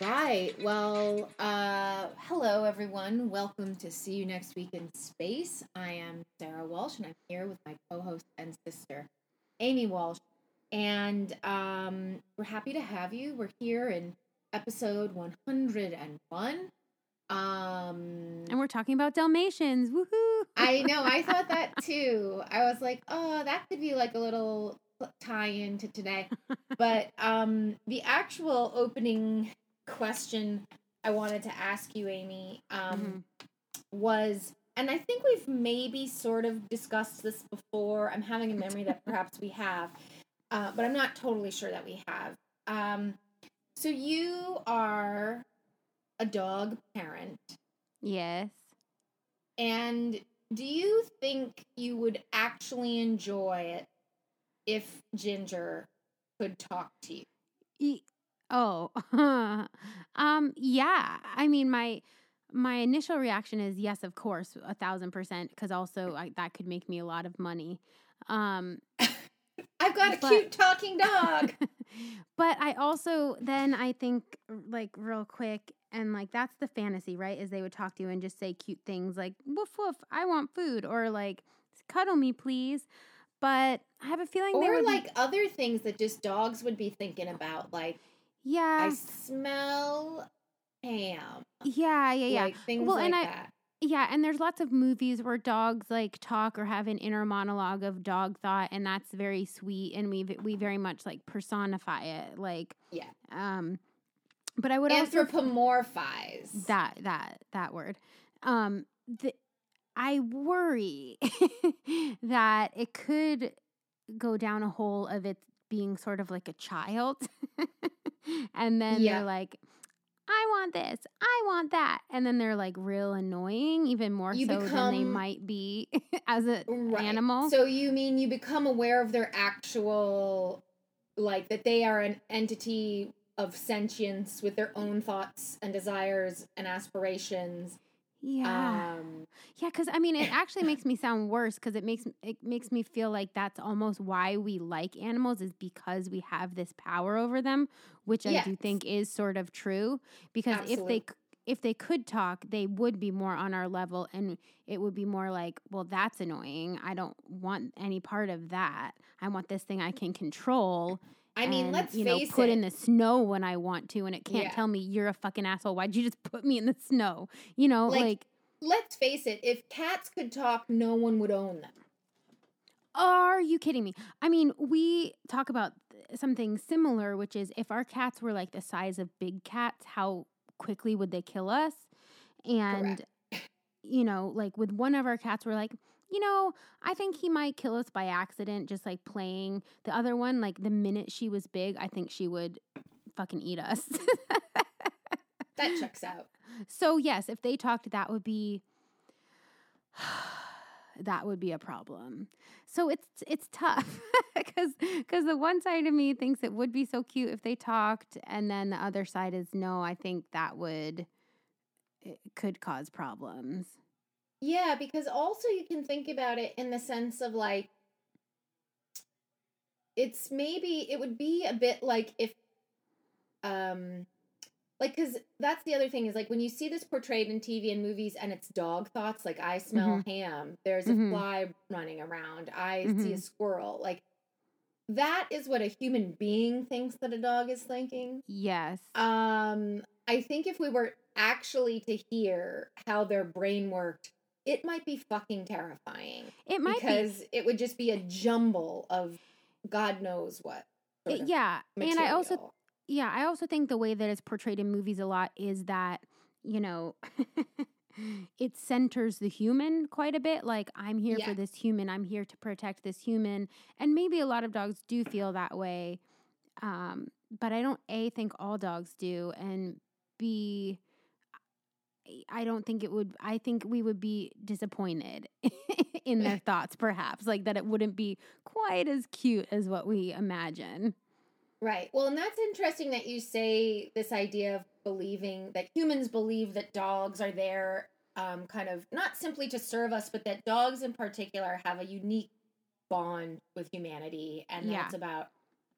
Right. Well, uh, hello, everyone. Welcome to See You Next Week in Space. I am Sarah Walsh, and I'm here with my co host and sister, Amy Walsh. And um, we're happy to have you. We're here in episode 101. Um, And we're talking about Dalmatians. Woohoo! I know. I thought that too. I was like, oh, that could be like a little tie-in to today. But um, the actual opening question I wanted to ask you, Amy, um, was, and I think we've maybe sort of discussed this before. I'm having a memory that perhaps we have, uh, but I'm not totally sure that we have. Um, so you are a dog parent. yes. And do you think you would actually enjoy it if Ginger could talk to you? Oh, um, yeah. I mean, my my initial reaction is yes, of course, a thousand percent, because also I, that could make me a lot of money. Um, I've got a But- cute talking dog. but I also then I think like real quick and like that's the fantasy, right? Is they would talk to you and just say cute things like woof woof, I want food or like cuddle me please. But I have a feeling they or would like other things that just dogs would be thinking about, like yeah, I smell ham. yeah, yeah, yeah. Like things Well, like and I- that. Yeah, and there's lots of movies where dogs like talk or have an inner monologue of dog thought, and that's very sweet, and we we very much like personify it, like Yeah. Um, but I would also Anthropomorphize. that that that word. Um, the, I worry that it could go down a hole of it being sort of like a child, and then Yeah. they're like. I want this. I want that. And then they're like real annoying, even more You so than they might be as an Right. animal. So you mean you become aware of their actual, like that they are an entity of sentience with their own thoughts and desires and aspirations. Yeah. Um, Yeah, because I mean, it actually makes me sound worse because it makes it makes me feel like that's almost why we like animals is because we have this power over them, which I do think is sort of true. Because if they if they could talk, they would be more on our level, and it would be more like, well, that's annoying. I don't want any part of that. I want this thing I can control. I mean, and, let's you know put it. in the snow when I want to, and it can't Yeah. tell me you're a fucking asshole. Why'd you just put me in the snow? You know, Like, like let's face it. If cats could talk, no one would own them. Are you kidding me? I mean, we talk about something similar, which is if our cats were like the size of big cats, how quickly would they kill us? And, you know, like with one of our cats, we're like, you know, I think he might kill us by accident, just like playing. The other one, like the minute she was big, I think she would fucking eat us. That checks out. So yes, if they talked, that would be that would be a problem. So it's it's tough because because the one side of me thinks it would be so cute if they talked, and then the other side is no. I think that would it could cause problems. Yeah, because also you can think about it in the sense of like it's maybe it would be a bit like if um like cuz that's the other thing is like when you see this portrayed in TV and movies and it's dog thoughts like I smell ham, there's a Mhm. fly running around, I see a Mhm. squirrel. Like that is what a human being thinks that a dog is thinking. Yes. Um, I think if we were actually to hear how their brain worked, it might be fucking terrifying. It might because it would just be a jumble of God knows what. Yeah, and I also yeah, I also think the way that it's portrayed in movies a lot is that, you know, it centers the human quite a bit. Like, I'm here for this human, I'm here to protect this human. And maybe a lot of dogs do feel that way. Um, but I don't A think all dogs do and B I don't think it would I think we would be disappointed in their thoughts perhaps like that it wouldn't be quite as cute as what we imagine. Right. Well, and that's interesting that you say this idea of believing that humans believe that dogs are there, um, kind of not simply to serve us, but that dogs in particular have a unique bond with humanity, and Yeah. that's about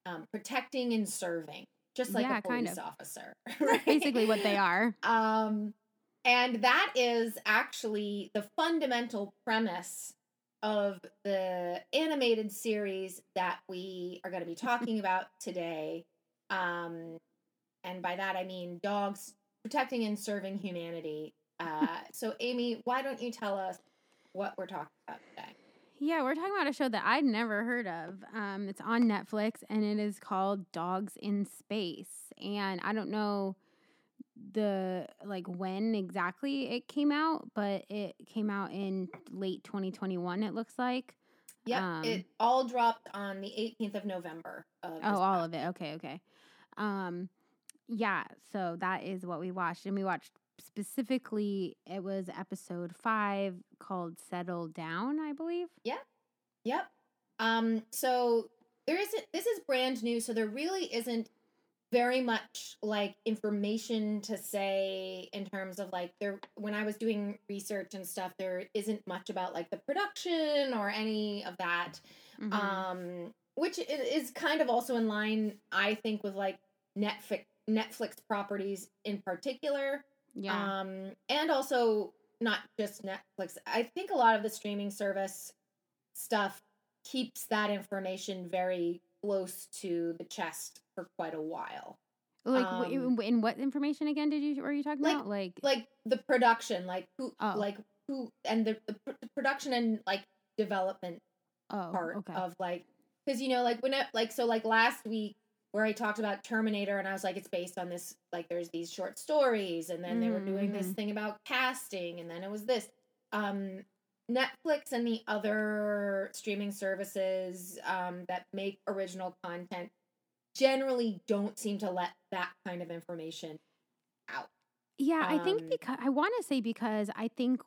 um, protecting and serving, just like Yeah, a kind police of. officer. Right? basically what they are. Um, and that is actually the fundamental premise of the animated series that we are going to be talking about today. Um, and by that I mean dogs protecting and serving humanity. Uh, so, Amy, why don't you tell us what we're talking about today? Yeah, we're talking about a show that I'd never heard of. Um, it's on Netflix and it is called Dogs in Space. And I don't know the like when exactly it came out, but it came out in late 2021 it looks like. Yep, Um, it all dropped on the 18th of November. Of Oh, all of it. Okay, okay. Um yeah, so that is what we watched and we watched specifically it was episode 5 called Settle Down, I believe. Yeah. Yep. Um, so there isn't this is brand new, so there really isn't very much like information to say in terms of like there when I was doing research and stuff, there isn't much about like the production or any of that. Mhm. Um which is kind of also in line, I think, with like Netflix Netflix properties in particular. yeah. Um, and also not just Netflix. I think a lot of the streaming service stuff keeps that information very close to the chest for quite a while. Like Um, in, what information again did you were you talking like- about? Like Like the production, like who, Oh. like who, and the, the, pr- the production and like development oh part okay. of like because you know like when it like so like last week where I talked about Terminator and I was like it's based on this like there's these short stories and then they were doing this Mhm. thing about casting and then it was this um Netflix and the other streaming services um that make original content generally don't seem to let that kind of information out. yeah, I think um, because I want to say because I think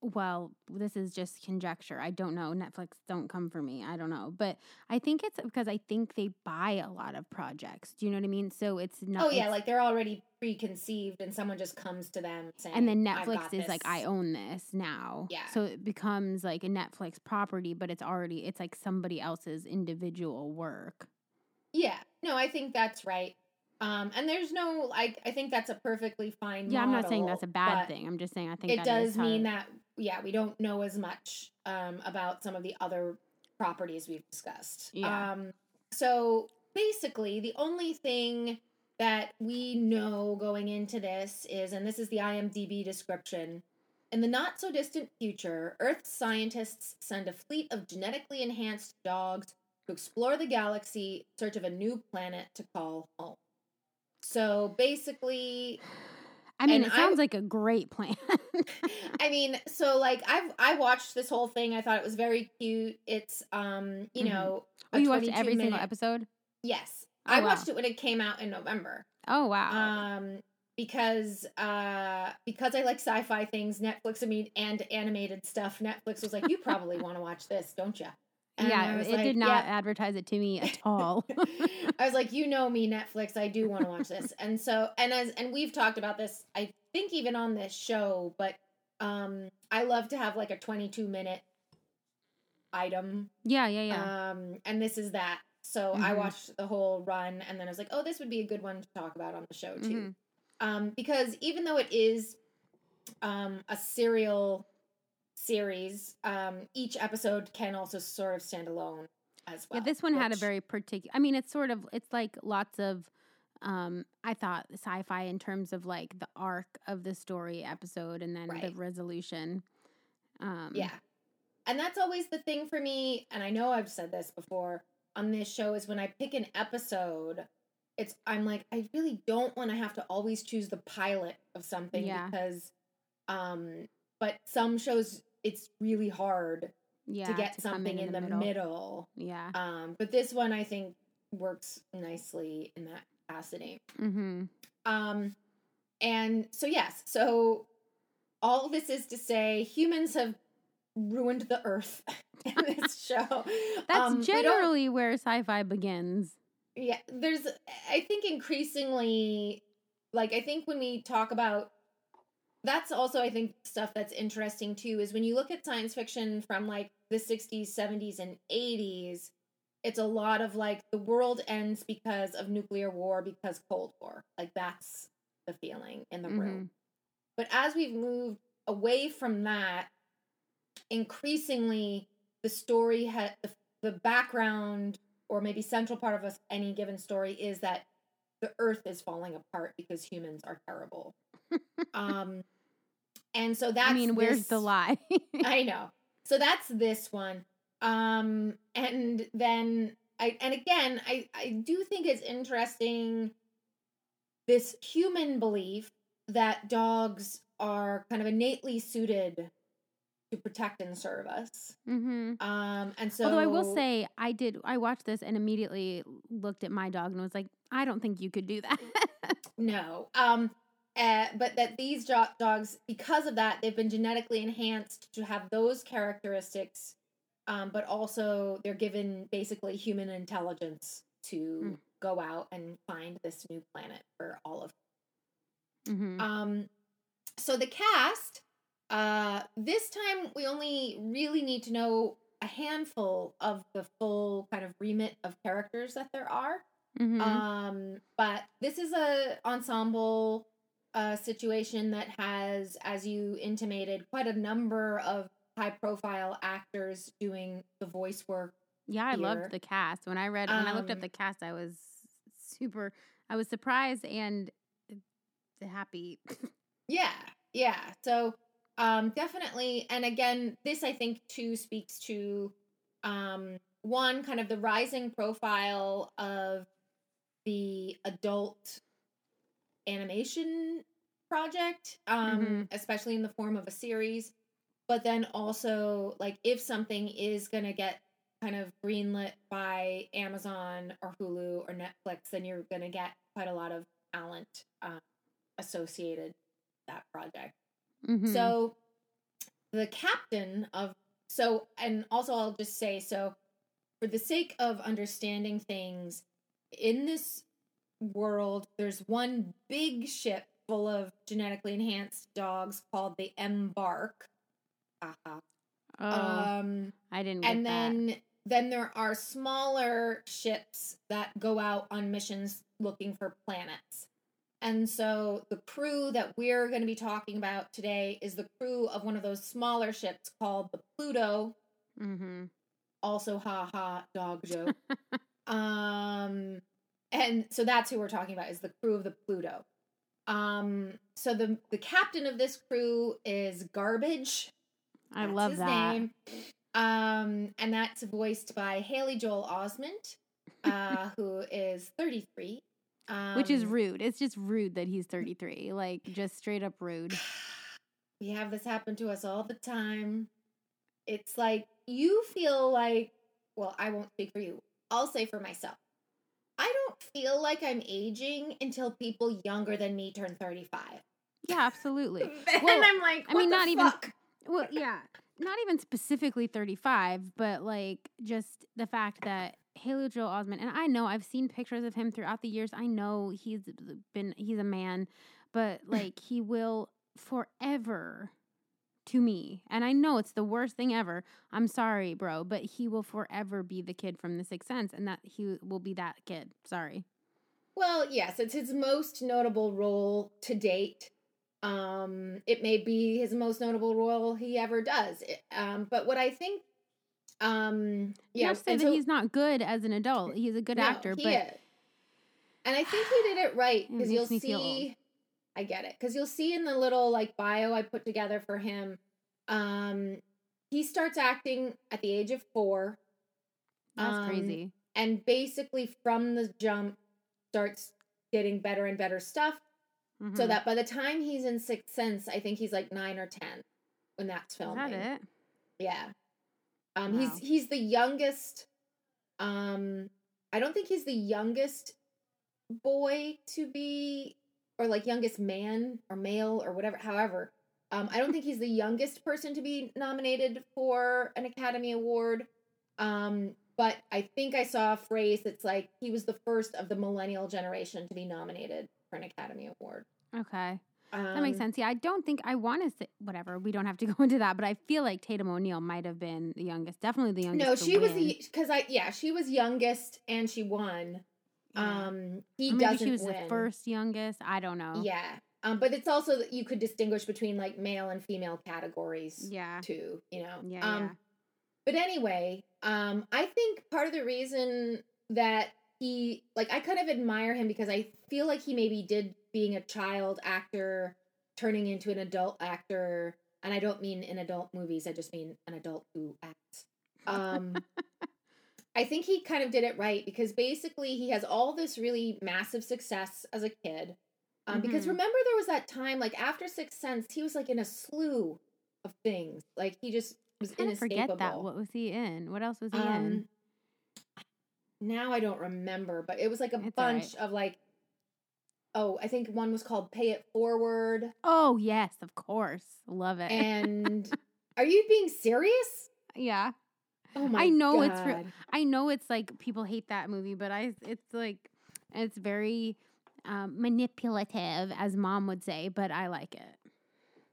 well, this is just conjecture. I don't know. Netflix don't come for me. I don't know. But I think it's because I think they buy a lot of projects. Do you know what I mean? So it's not oh yeah, like they're already preconceived and someone just comes to them saying and then Netflix is like. I own this now. Yeah. So it becomes like a Netflix property, but it's already it's like somebody else's individual work. Yeah, no, I think that's right. Um, and there's no like I think that's a perfectly fine. Yeah, I'm not saying that's a bad thing. I'm just saying I think It does mean that yeah, we don't know as much um, about some of the other properties we've discussed. Yeah. Um, so basically, the only thing that we know going into this is, and this is the IMDb description. In the not so distant future, Earth scientists send a fleet of genetically enhanced dogs to explore the galaxy in search of a new planet to call home. So basically, I mean, and it I- sounds like a great plan. I mean, so like I've I watched this whole thing. I thought it was very cute. It's um, you Mhm. know, oh, you watched 22 every single episode? Yes, Oh, I wow. watched it when it came out in November. Oh wow. Um, because uh, because I like sci-fi things. Netflix, I mean, and animated stuff. Netflix was like, you probably want to watch this, don't you? Yeah, I was it like, did not "Yeah." advertise it to me at all. I was like, you know me, Netflix. I do want to watch this, and so and as and we've talked about this. I think even on this show, but um, I love to have like a twenty-two minute item, yeah, yeah, yeah. um, and this is that. So I Mhm. watched the whole run, and then I was like, oh, this would be a good one to talk about on the show too, Mhm. um, because even though it is um, a serial series, um, each episode can also sort of stand alone as well. yeah, this one had a very particular. I mean, it's sort of it's like lots of Um, I thought sci-fi in terms of like the arc of the story episode and then the resolution. Um, Yeah. And that's always the thing for me, and I know I've said this before on this show is when I pick an episode, it's I'm like I really don't want to have to always choose the pilot of something Yeah. because um but some shows it's really hard yeah, to get come something in, the, middle. Yeah. Um but this one I think works nicely in that capacity. Mm-hmm. Um, and so yes, so all this is to say, humans have ruined the earth in this show. That's Um, generally where sci-fi begins. yeah. There's, I think, increasingly, like I think when we talk about. That's also, I think, stuff that's interesting too. Is when you look at science fiction from like the '60s, '70s, and '80s, it's a lot of like the world ends because of nuclear war, because Cold War. Like that's the feeling in the room. Mm-hmm. But as we've moved away from that, increasingly the story had the, the background or maybe central part of us any given story is that the earth is falling apart because humans are terrible. Um and so that's I mean, where's the lie? I know. So that's this one. Um and then I and again I I do think it's interesting this human belief that dogs are kind of innately suited to protect and serve us. mm-hmm. Um and so Although I will say, I did. I watched this and immediately looked at my dog and was like, I don't think you could do that. no. Um uh, but that these dogs because of that they've been genetically enhanced to have those characteristics um, but also they're given basically human intelligence to Mm. go out and find this new planet for all of mm-hmm. um so the cast uh this time we only really need to know a handful of the full kind of remit of characters that there are mm-hmm. um, but this is a ensemble uh, situation that has, as you intimated, quite a number of high profile actors doing the voice work. yeah, I here. loved the cast. When I read, when I looked up Um, the cast, I was super. I was surprised and happy. Yeah, yeah. So um, definitely, and again, this I think too speaks to um, one kind of the rising profile of the adult animation project, um, especially in the form of a series. But then also, like, if something is going to get kind of greenlit by Amazon or Hulu or Netflix, then you're going to get quite a lot of talent um, associated that project. Mhm. So the captain of so and also I'll just say so for the sake of understanding things in this world there's one big ship full of genetically enhanced dogs called the Embark. Haha. oh, Um I didn't get and that. then then there are smaller ships that go out on missions looking for planets and so the crew that we're going to be talking about today is the crew of one of those smaller ships called the pluto Mm-hmm. also ha ha dog joke um and so that's who we're talking about is the crew of the pluto um so the the captain of this crew is garbage I that's love his that. Name. Um, and that's voiced by Haley Joel Osment, uh, who is 33. Um, Which is rude. It's just rude that he's 33. Like, just straight up rude. We have this happen to us all the time. It's like you feel like, well, I won't speak for you. I'll say for myself. Feel like I'm aging until people younger than me turn 35. Yeah, absolutely. Then Well, I'm like, I mean, not even- Well, yeah, not even specifically 35, but like just the fact that Haley Joel Osment, and I know I've seen pictures of him throughout the years. I know he's been, he's a man, but like he will forever to me, and I know it's the worst thing ever. I'm sorry, bro, but he will forever be the kid from The Sixth Sense, and that he will be that kid. Sorry. Well, yes, it's his most notable role to date. Um, it may be his most notable role he ever does. Um, but what I think, um, Yeah, yeah, not to say that so- he's not good as an adult. He's a good no, actor, but is. And I think he did it right because you'll makes feel old. see. I get it because you'll see in the little like bio I put together for him. Um, he starts acting at the age of four, That's Um, crazy. and basically from the jump starts getting better and better stuff. So Mhm. that by the time he's in Sixth Sense, I think he's like nine or ten when that's filming. that it? Yeah. Um Wow. he's he's the youngest um I don't think he's the youngest boy to be or like youngest man or male or whatever however. Um I don't think he's the youngest person to be nominated for an Academy Award. Um but I think I saw a phrase that's like he was the first of the millennial generation to be nominated for an Academy Award. Okay. Um, That makes sense. Yeah, I don't think I want to say whatever. We don't have to go into that, but I feel like Tatum O'Neal might have been the youngest, definitely the youngest. No, she was the because I yeah she was youngest and she won. Yeah. Um, he maybe doesn't she was win. the first youngest. I don't know. Yeah, um, but it's also that you could distinguish between like male and female categories Yeah. too. You know. Yeah, Um, yeah. But anyway, um, I think part of the reason that he like I kind of admire him because I feel like he maybe did being a child actor turning into an adult actor, and I don't mean in adult movies. I just mean an adult who acts. Um, I think he kind of did it right because basically he has all this really massive success as a kid. Um, Because Mhm. remember, there was that time, like after Sixth Sense, he was like in a slew of things. Like he just was I forget that. What was he in? What else was he in? Um, now I don't remember, but it was like a It's all right. bunch of like. Oh, I think one was called "Pay It Forward," Oh yes, of course, love it. and are you being serious? yeah, Oh my! I know it's real- God. I know it's like people hate that movie, but I it's like it's very um, manipulative, as mom would say. But I like it.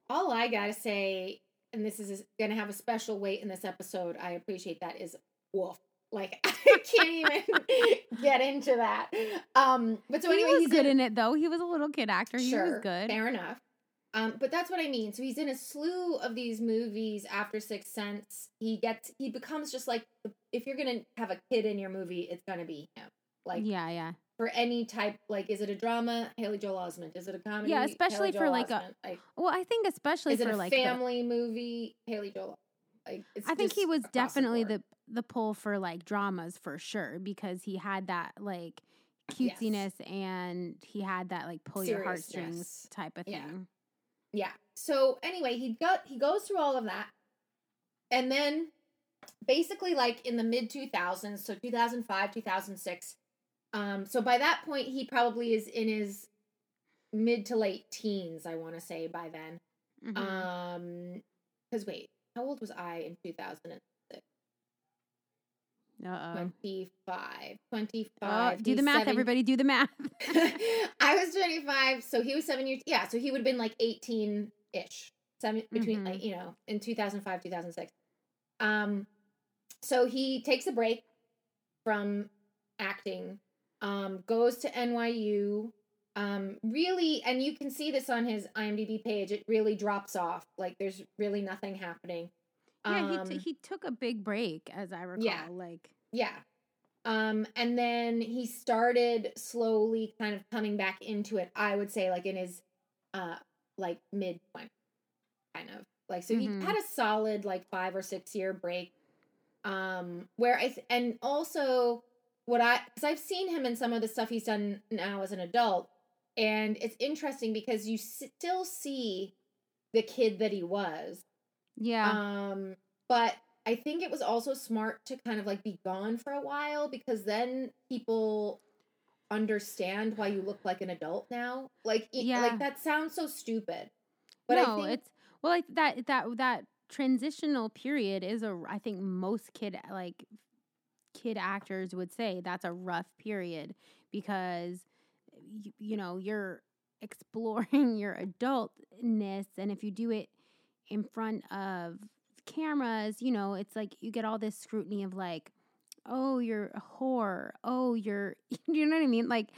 All I gotta say, and this is going to have a special weight in this episode. I appreciate that. Is woof. Like I can't even get into that. Um, but so he anyway, was he's good in, in it though. He was a little kid actor. He was good. Fair enough. Um, but that's what I mean. So he's in a slew of these movies after Sixth Sense. He gets he becomes just like if you're gonna have a kid in your movie, it's gonna be him. Like yeah, yeah. for any type, like is it a drama? Haley Joel Osment. Is it a comedy? Yeah, especially for, like, a- like Well, I think especially is it for a like the- family movie? Haley Joel. Like it's I think he was definitely board. the the pull for like dramas for sure because he had that like Yes. cutesiness and he had that like pull your heartstrings type of thing. Yeah. So anyway, he got he goes through all of that. And then basically like in the mid 2000s, so 2005, 2006. Um so by that point he probably is in his mid to late teens, I want to say by then. Mhm. Um cuz wait, how old was I in 2006? Uh-oh. 25. 25. Oh, do the math, seven- everybody. Do the math. I was 25, so he was seven years. Yeah, so he would have been like 18 ish, seven between Mhm. like you know in 2005 2006. Um, so he takes a break from acting, um, goes to NYU. Um, really, and you can see this on his IMDb page. It really drops off. Like there's really nothing happening. Yeah, he Um, t- he took a big break, as I recall. Yeah. Like Yeah. Um, and then he started slowly kind of coming back into it, I would say, like in his uh like mid kind of. Like so Mhm. he had a solid like five or six year break. Um, where I th- and also what I because I've seen him in some of the stuff he's done now as an adult, and it's interesting because you s- still see the kid that he was. Yeah, Um, but I think it was also smart to kind of like be gone for a while because then people understand why you look like an adult now. Like, Yeah. like that sounds so stupid. But no, I think it's well, like that that that transitional period is a. I think most kid like kid actors would say that's a rough period because you, you know you're exploring your adultness, and if you do it in front of cameras, you know it's like you get all this scrutiny of like, oh, you're a whore. Oh, you're. You know what I mean? Like.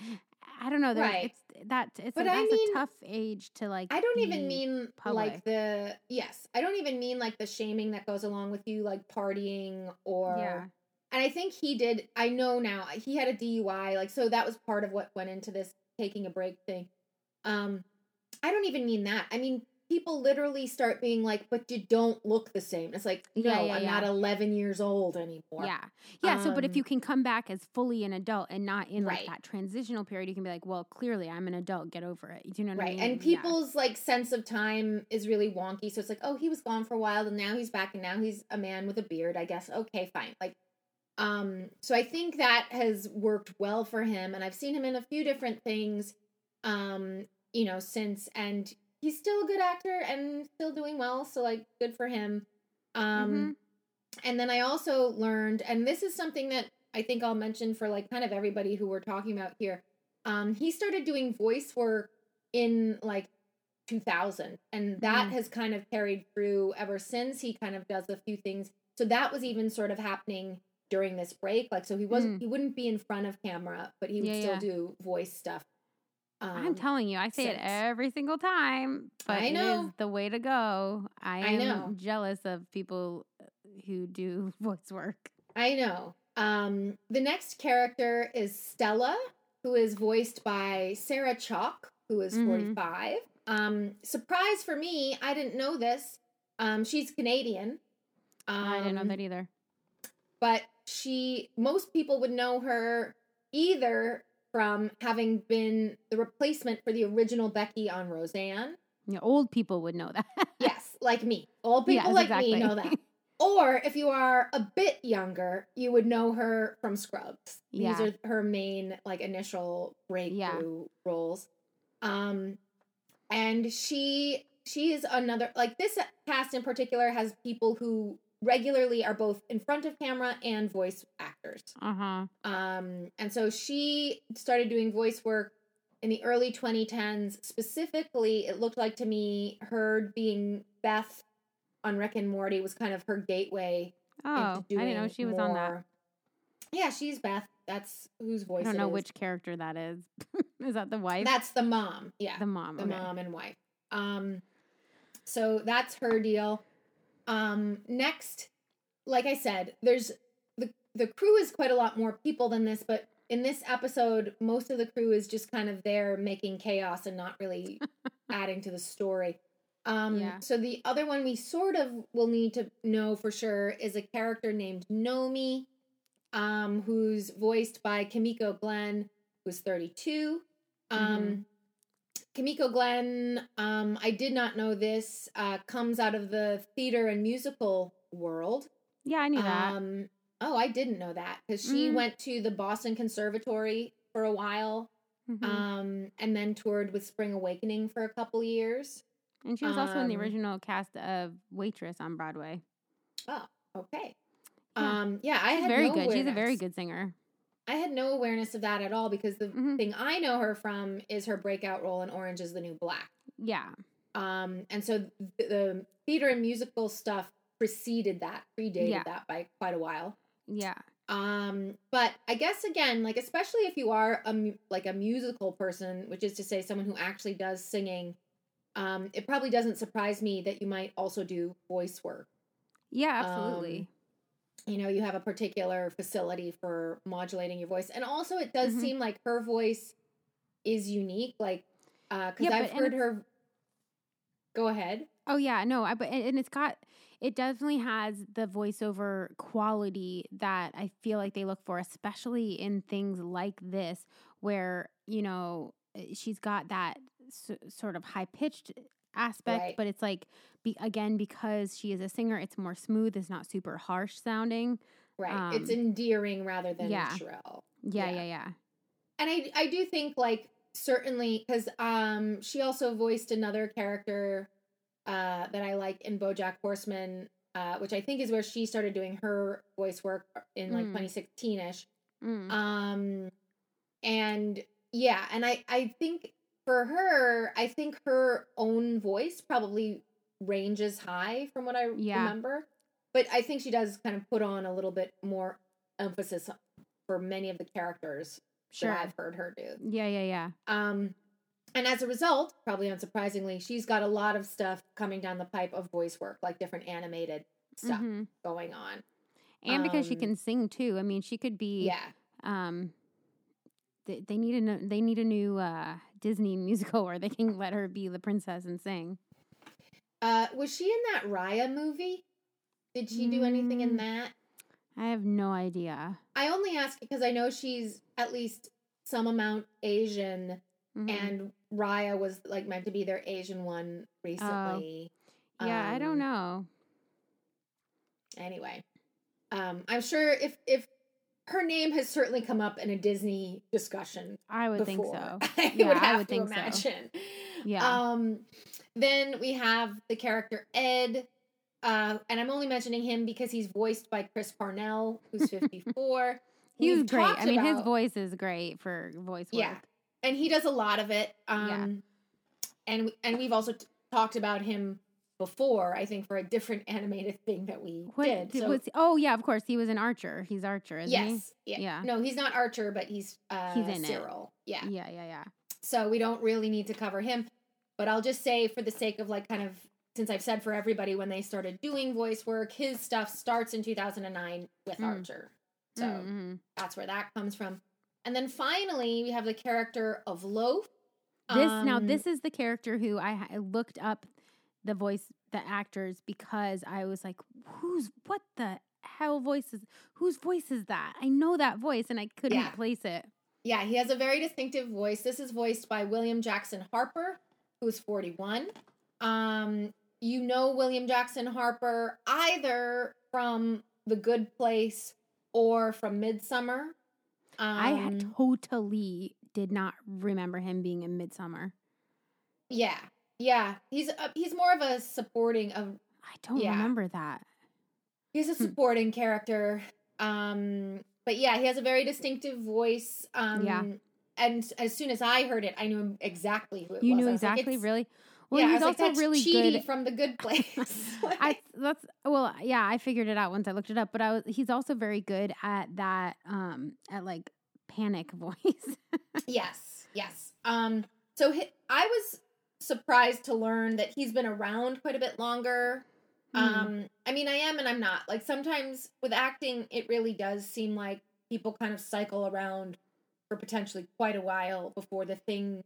I don't know. there- Right. It's that. It's But a, I that's mean, a tough age to like. I don't even mean public. like the yes, I don't even mean like the shaming that goes along with you like partying or Yeah. and I think he did. I know now he had a DUI, like so that was part of what went into this taking a break thing. Um, I don't even mean that. I mean people literally start being like, "But you don't look the same." It's like, no, Yeah, yeah, I'm yeah. not 11 years old anymore. Yeah. Yeah. so, but if Um, you can come back as fully an adult and not in like Right. that transitional period, you can be like, well, clearly I'm an adult. Get over it. Do you know what I Right. mean? And people's like sense of time is really wonky. So it's like, oh, he was gone for a while and now he's back and now he's a man with a beard, I guess. Okay, fine. Like um so I think that has worked well for him and I've seen him in a few different things um you know since and he's still a good actor and still doing well, so like good for him. Um Mhm. and then I also learned, and this is something that I think I'll mention for like kind of everybody who we're talking about here. Um, he started doing voice work in like 2000, and that Mhm. has kind of carried through ever since. He kind of does a few things. So that was even sort of happening during this break. Like, so he wasn't, Mm. he wouldn't be in front of camera, but he would Yeah, still yeah. do voice stuff. I'm Um, telling you, I say it every single time, but I it is the way to go. I, I am know. jealous of people uh, who do voice work. I know. Um, the next character is Stella, who is voiced by Sarah Chalke, who is Mhm. 45. Um, surprise for me, I didn't know this. Um, she's Canadian. Um, I didn't know that either. But she, most people would know her either from having been the replacement for the original Becky on Roseanne. Yeah, old people would know that. Yes, like me. Old people Yes, like exactly. me know that. Or if you are a bit younger, you would know her from Scrubs. Yeah. These are her main like initial breakthrough roles. Um and she she is another like this cast in particular has people who regularly are both in front of camera and voice actors. Uh huh. Um, and so she started doing voice work in the early 2010s. Specifically, it looked like to me her being Beth on Rick and Morty was kind of her gateway. Oh, I didn't know she was on that. Yeah, she's Beth. That's whose voice. I don't know which character that is. is that the wife? That's the mom. Yeah, the mom. the okay. mom and wife. Um, so that's her deal. Um, next, like I said, there's the the crew is quite a lot more people than this, but in this episode, most of the crew is just kind of there making chaos and not really adding to the story. Um, Yeah. So the other one we sort of will need to know for sure is a character named Nomi, um, who's voiced by Kimiko Glenn, who's 32. Um, Mhm. Kimiko Glenn, um, I did not know this, uh, comes out of the theater and musical world. Yeah, I knew that. Um, oh, I didn't know that because she Mhm. went to the Boston Conservatory for a while, Mhm. um, and then toured with Spring Awakening for a couple years. and she was also in the um, original cast of Waitress on Broadway. Oh, okay. Yeah. Um, yeah, I She's had very no good. She's a very good singer. I had no awareness of that at all because the Mhm. thing I know her from is her breakout role in Orange is the New Black. Yeah. Um, and so th- the theater and musical stuff preceded that, predated Yeah. that by quite a while. Yeah. Um, but I guess again, like especially if you are a like a musical person, which is to say someone who actually does singing, um, it probably doesn't surprise me that you might also do voice work. Yeah, absolutely. Um, You know, you have a particular facility for modulating your voice, and also it does Mhm. seem like her voice is unique. Like, uh, because Yeah, I've heard her. Go ahead. Oh yeah, no, I but and it's got it definitely has the voiceover quality that I feel like they look for, especially in things like this, where you know eh, she's got that s- sort of high pitched aspect, Right. but it's like be, again because she is a singer, it's more smooth, it's not super harsh sounding. Right. it's Um, endearing rather than yeah. shrill. Yeah, Yeah. yeah, yeah. and I I do think like certainly because um she also voiced another character uh that I like in BoJack Horseman, uh, which I think is where she started doing her voice work in like Mm. 2016 ish. Mm. Um, and yeah, and I I think for her, I think her own voice probably ranges high from what I Yeah. remember, but I think she does kind of put on a little bit more emphasis for many of the characters Sure. that I've heard her do. Yeah, yeah, yeah. Um, and as a result, probably unsurprisingly, she's got a lot of stuff coming down the pipe of voice work, like different animated stuff Mhm. going on. and because she Um, can sing too. I mean, she could be. Yeah. Um, they, they need a they need a new uh, Disney musical where they can let her be the princess and sing. Uh, was she in that Raya movie? Did she do anything in Mm. that? I have no idea. I only ask because I know she's at least some amount Asian, Mhm. and Raya was like meant to be their Asian one recently. yeah, I don't Um, know. Anyway, um, I'm sure if if her name has certainly come up in a Disney discussion I would think so. I Yeah, would I have would to think so. imagine. Yeah. Um, then we have the character Ed, uh, and I'm only mentioning him because he's voiced by Chris Parnell, who's 54. He was We've great. I mean, his voice is great for voice work. Yeah, and he does a lot of it. Um, Yeah. and we, and we've also t- talked about him before. I think for a different animated thing that we What did. So, was? Oh yeah, of course. He was an Archer. He's Archer, isn't yes, yeah. Yeah. No, he's not Archer, but he's uh, He's in it. Yeah. Yeah, yeah, yeah. So we don't really need to cover him. But I'll just say, for the sake of like kind of, since I've said for everybody when they started doing voice work, his stuff starts in 2009 with Mm. Archer. So Mhm. that's where that comes from. And then finally, we have the character of Loaf. This now, Um, this is the character who I, I looked up the voice, the actors, because I was like, who's what the hell voice is? Whose voice is that? I know that voice, and I couldn't Yeah. place it. Yeah, he has a very distinctive voice. This is voiced by William Jackson Harper, who's 41. Um, you know William Jackson Harper either from The Good Place or from Midsommar. Um, I totally did not remember him being in Midsommar. yeah, yeah. He's uh, he's more of a supporting of I don't Yeah. remember that. he's a Hmm. supporting character. Um, but yeah, he has a very distinctive voice. Um, Yeah. And as soon as I heard it, I knew exactly who it You was. knew was like, exactly, "It's- really. Well, yeah, he's like, also "That's really Chidi good. from the Good Place. Like, I that's well, yeah, I figured it out once I looked it up. But I was, he's also very good at that, um, at like panic voice. yes, yes. Um, so hi I was surprised to learn that he's been around quite a bit longer. Hmm. Um, I mean, I am and I'm not. Like sometimes with acting, it really does seem like people kind of cycle around for potentially quite a while before the thing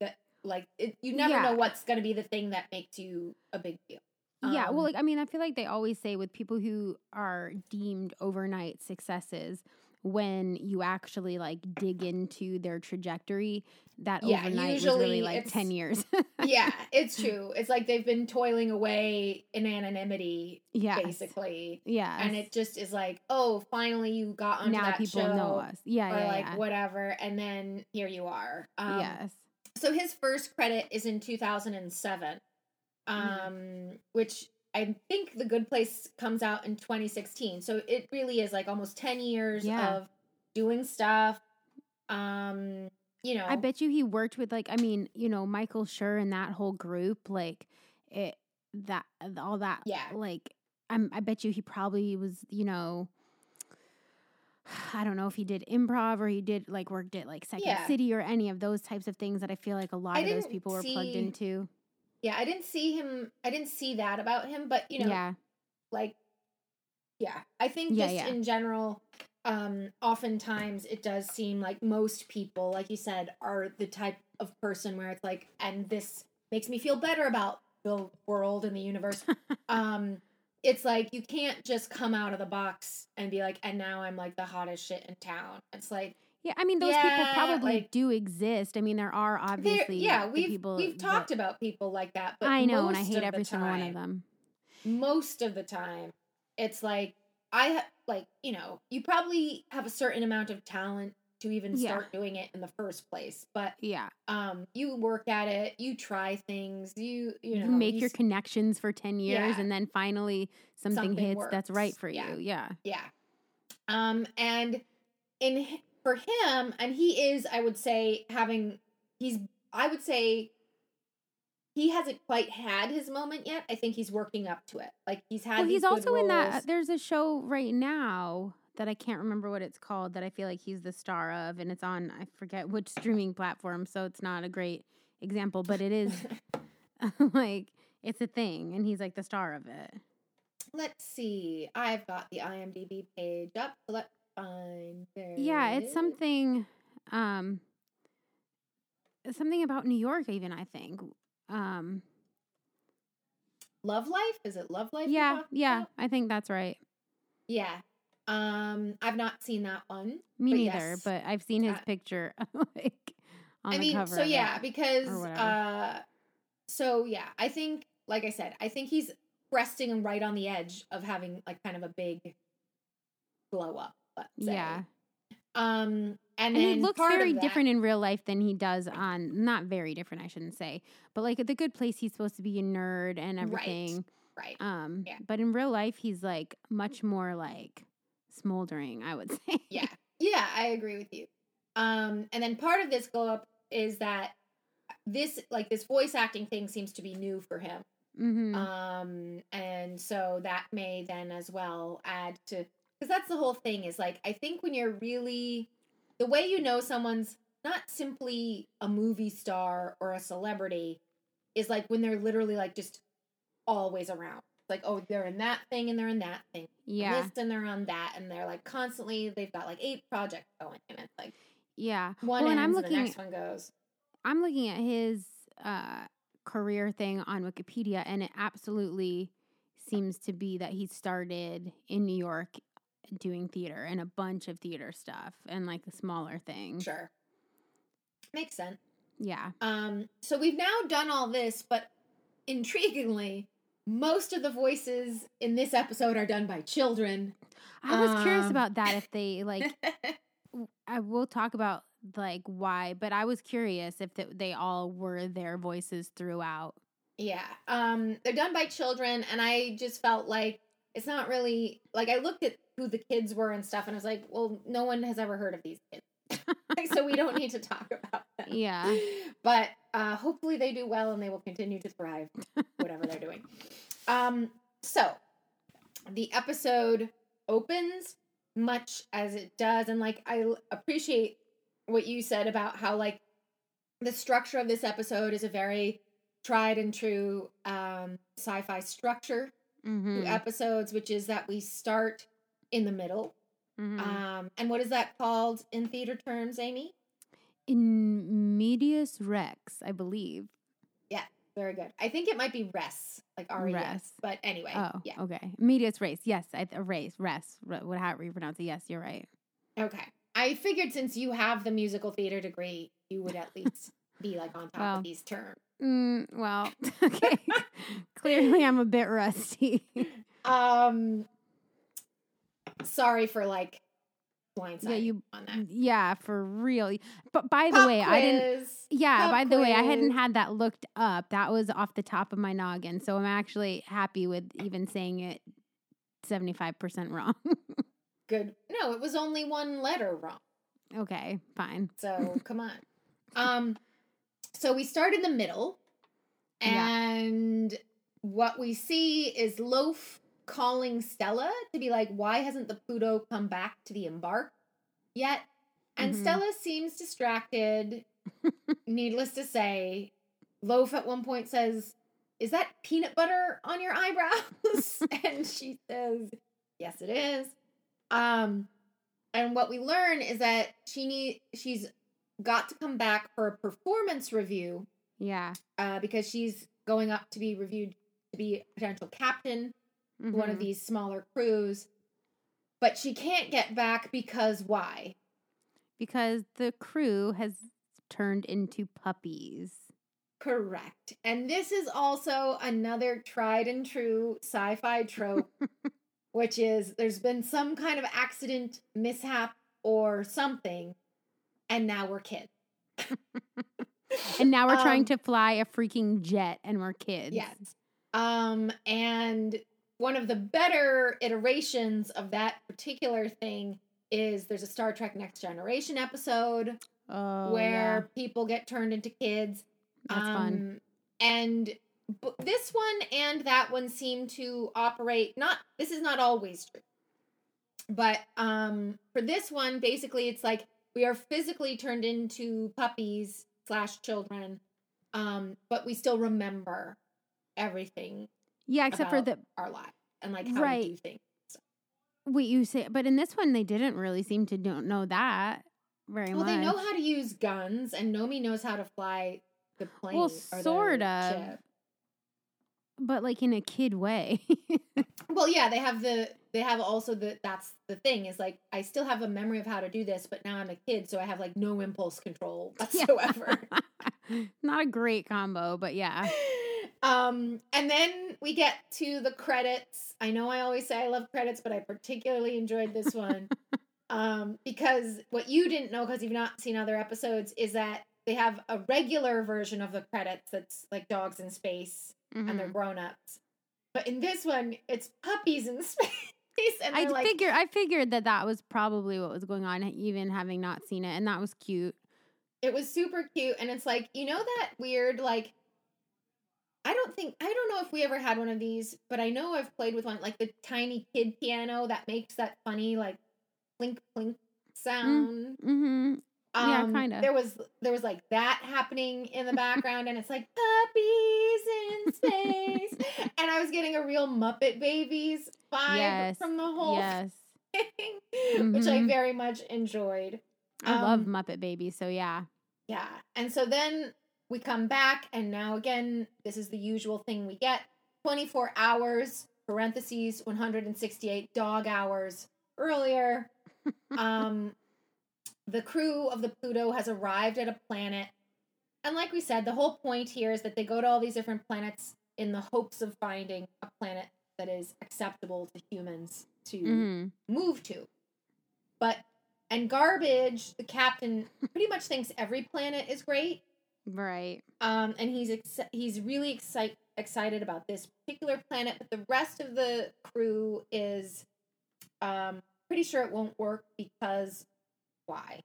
that like it, you never Yeah. know what's going to be the thing that makes you a big deal. yeah, well, Um, like I mean, I feel like they always say with people who are deemed overnight successes, when you actually like dig into their trajectory, that Yeah, overnight was usually really like ten years. yeah, it's true. It's like they've been toiling away in anonymity, yeah, basically. yeah, and it just is like, oh, finally you got onto now that people show, know us. Yeah, or yeah, like yeah. whatever, and then here you are. Um, yes. So his first credit is in 2007, um, Mm-hmm. which I think The Good Place comes out in 2016. So it really is like almost 10 years Yeah. of doing stuff. Um, you know, I bet you he worked with like I mean, you know, Michael Schur and that whole group, like it that all that Yeah. like I'm I bet you he probably was, you know I don't know if he did improv or he did like worked at like Second Yeah. City or any of those types of things that I feel like a lot I of those people were plugged into. Yeah, I didn't see him. I didn't see that about him, but you know, yeah. like yeah i think Yeah, just yeah. in general um oftentimes it does seem like most people like you said are the type of person where it's like and this makes me feel better about the world and the universe um it's like you can't just come out of the box and be like and now i'm like the hottest shit in town it's like Yeah, I mean those people probably like- do exist. I mean there are obviously yeah we've people we've that- talked about people like that but I know and I hate every single one of them. most of the time it's like i like you know you probably have a certain amount of talent to even Yeah. start doing it in the first place but Yeah. um you work at it you try things you you know you make your s- connections for 10 years Yeah. and then finally something, Something hits that's right for Yeah. you. Yeah. yeah um and in for him and he is i would say having he's i would say he hasn't quite had his moment yet i think he's working up to it like he's had Well, he's also in that. uh. There's a show right now that I can't remember what it's called that I feel like he's the star of, and it's on I forget which streaming platform, so it's not a great example, but it is like it's a thing, and he's like the star of it. let's see. I've got the IMDb page up. Let's find. There Yeah, it's something um something about New York even, I think. Um Love Life. Is it Love Life? yeah, yeah, about? I think that's right. Yeah. Um, I've not seen that one. Me But neither, yes, but I've seen his uh, picture like on I the mean, cover. so yeah, it. because uh, so yeah, I think, like I said, I think he's resting right on the edge of having like kind of a big blow up. Yeah. Um, and, And he looks very that- different in real life than he does on not very different, I shouldn't say. But like at the good place he's supposed to be a nerd and everything. right? Um Yeah. but in real life he's like much more like smoldering, I would say. Yeah. Yeah, I agree with you. Um, and then part of this glow up is that this like this voice acting thing seems to be new for him. hmm Um, and so that may then as well add to because that's the whole thing is like I think when you're really the way you know someone's not simply a movie star or a celebrity is like when they're literally like just always around. Like, oh, they're in that thing and they're in that thing. yeah. This and they're on that and they're like constantly they've got like eight projects going and it's like Yeah. one well, and ends I'm and the looking next one goes. I'm looking at his uh, career thing on Wikipedia, and it absolutely seems to be that he started in New York doing theater and a bunch of theater stuff and like the smaller things. Sure. Makes sense. Yeah. Um, so we've now done all this, but intriguingly, most of the voices in this episode are done by children. I was curious Um, about that if they like I will talk about like why, but I was curious if th- they all were their voices throughout. yeah. Um, they're done by children, and I just felt like it's not really like I looked at who the kids were and stuff, and I was like, well, no one has ever heard of these kids. So we don't need to talk about them. Yeah. But uh, hopefully they do well and they will continue to thrive, whatever they're doing. Um, so the episode opens much as it does, and like I appreciate what you said about how like the structure of this episode is a very tried and true um, sci-fi structure Mm-hmm. to episodes, which is that we start in the middle. mm-hmm. Um, and what is that called in theater terms, Amy? In medias rex, I believe. Yeah, very good. I think it might be res, like R E S. Res. But anyway, Oh, yeah. okay. Medias race. Yes, I, a race, res. re- What however you pronounce it. Yes, you're right. Okay. I figured since you have the musical theater degree, you would at least be like on top Well. of these terms. Mm, well, okay. Clearly, I'm a bit rusty. Um, sorry for like blindsiding yeah, you. on that. Yeah, for real. But by the Pop way, I didn't. Yeah, Pop by the way, I hadn't had that looked up. That was off the top of my noggin. So I'm actually happy with even saying it 75% wrong. Good. No, it was only one letter wrong. okay, fine. So come on. Um, so we start in the middle, Yeah. and what we see is Loaf calling Stella to be like, "Why hasn't the Pluto come back to the embark yet?" And Mhm. Stella seems distracted. Needless to say, Loaf at one point says, "Is that peanut butter on your eyebrows?" and she says, "Yes, it is." Um, and what we learn is that she need she's got to come back for a performance review Yeah. uh, because she's going up to be reviewed to be a potential captain to one of Mhm. these smaller crews. But she can't get back because why? Because the crew has turned into puppies. Correct. And this is also another tried and true sci fi trope, which is there's been some kind of accident, mishap, or something, and now we're kids. And now we're trying Um, to fly a freaking jet and we're kids. Yes. Um, and one of the better iterations of that particular thing is there's a Star Trek Next Generation episode Oh, where people get turned into kids. yeah. That's fun. Um, And b- this one and that one seem to operate not this is not always true. But um for this one basically it's like we are physically turned into puppies slash children um but we still remember everything Yeah, except for the our lives. and like how to do Right. things. Wait, you say, but in this one, they didn't really seem to don't know that very Well, much. Well, they know how to use guns, and Nomi knows how to fly the plane. Well, sort of. ship. but like in a kid way. Well, yeah, they have the they have also the that's the thing is like I still have a memory of how to do this, but now I'm a kid, so I have like no impulse control whatsoever. Not a great combo, but yeah. Um, and then we get to the credits. I know I always say I love credits, but I particularly enjoyed this one. um, because what you didn't know, because you've not seen other episodes, is that they have a regular version of the credits that's like dogs in space and they're Mhm. grown ups. But in this one, it's puppies in space. And I like, figured I figured that that was probably what was going on, even having not seen it, and that was cute. it was super cute. And it's like, you know, that weird, like, I don't think, I don't know if we ever had one of these, but I know I've played with one, like the tiny kid piano that makes that funny, like, plink, plink sound. Mm-hmm. Yeah, Um, kinda. There was there was like that happening in the background, and it's like puppies in space, and I was getting a real Muppet Babies vibe Yes, from the whole Yes, thing, which I Mhm. very much enjoyed. I love Um, Muppet Babies, so yeah. Yeah, and so then we come back, and now again, this is the usual thing we get: twenty four hours parentheses one hundred and sixty eight dog hours earlier. um the crew of the Pluto has arrived at a planet. And like we said, the whole point here is that they go to all these different planets in the hopes of finding a planet that is acceptable to humans to hmm move to. But and garbage, the captain pretty much thinks every planet is great. Right. Um, and he's ex- he's really excite- excited about this particular planet, but the rest of the crew is um, pretty sure it won't work because why?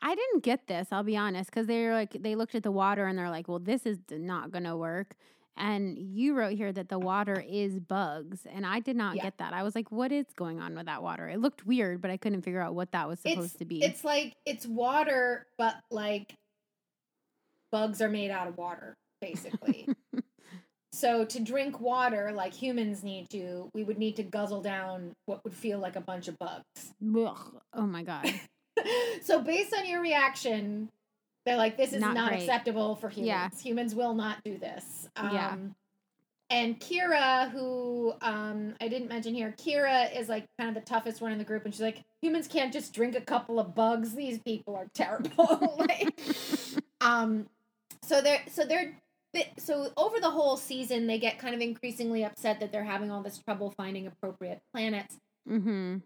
I didn't get this, I'll be honest, because they're like they looked at the water and they're like, "Well, this is not gonna work." And you wrote here that the water is bugs, and I did not Yeah. get that. I was like, "What is going on with that water?" It looked weird, but I couldn't figure out what that was supposed it's, to be. It's like it's water, but like bugs are made out of water, basically. so to drink water like humans need to, we would need to guzzle down what would feel like a bunch of bugs. Ugh. oh my god. so based on your reaction, they're like, this is Not not, acceptable for humans. Yeah. Humans will not do this. Um, Yeah. And Kira, who um, I didn't mention here, Kira is like kind of the toughest one in the group, and she's like, humans can't just drink a couple of bugs. These people are terrible. like, um, so they're so they're so over the whole season, they get kind of increasingly upset that they're having all this trouble finding appropriate planets. mm-hmm.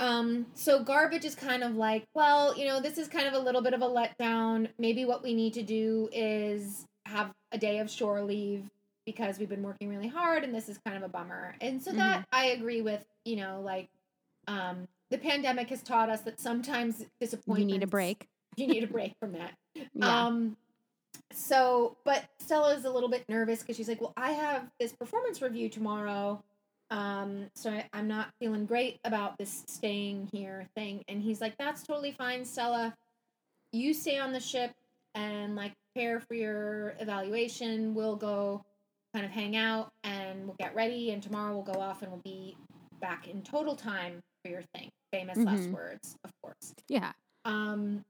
Um, so garbage is kind of like, well, you know, this is kind of a little bit of a letdown. Maybe what we need to do is have a day of shore leave because we've been working really hard and this is kind of a bummer. And so that I agree with, you know, like um the pandemic has taught us that sometimes disappointment You need a break. You need a break from that. Yeah. Um so but Stella's a little bit nervous because she's like, Well, I have this performance review tomorrow. Um, so I, I'm not feeling great about this staying here thing. And he's like, That's totally fine, Stella. You stay on the ship and like prepare for your evaluation. We'll go kind of hang out and we'll get ready and tomorrow we'll go off and we'll be back in total time for your thing. Famous last Mhm. words, of course. yeah. Um,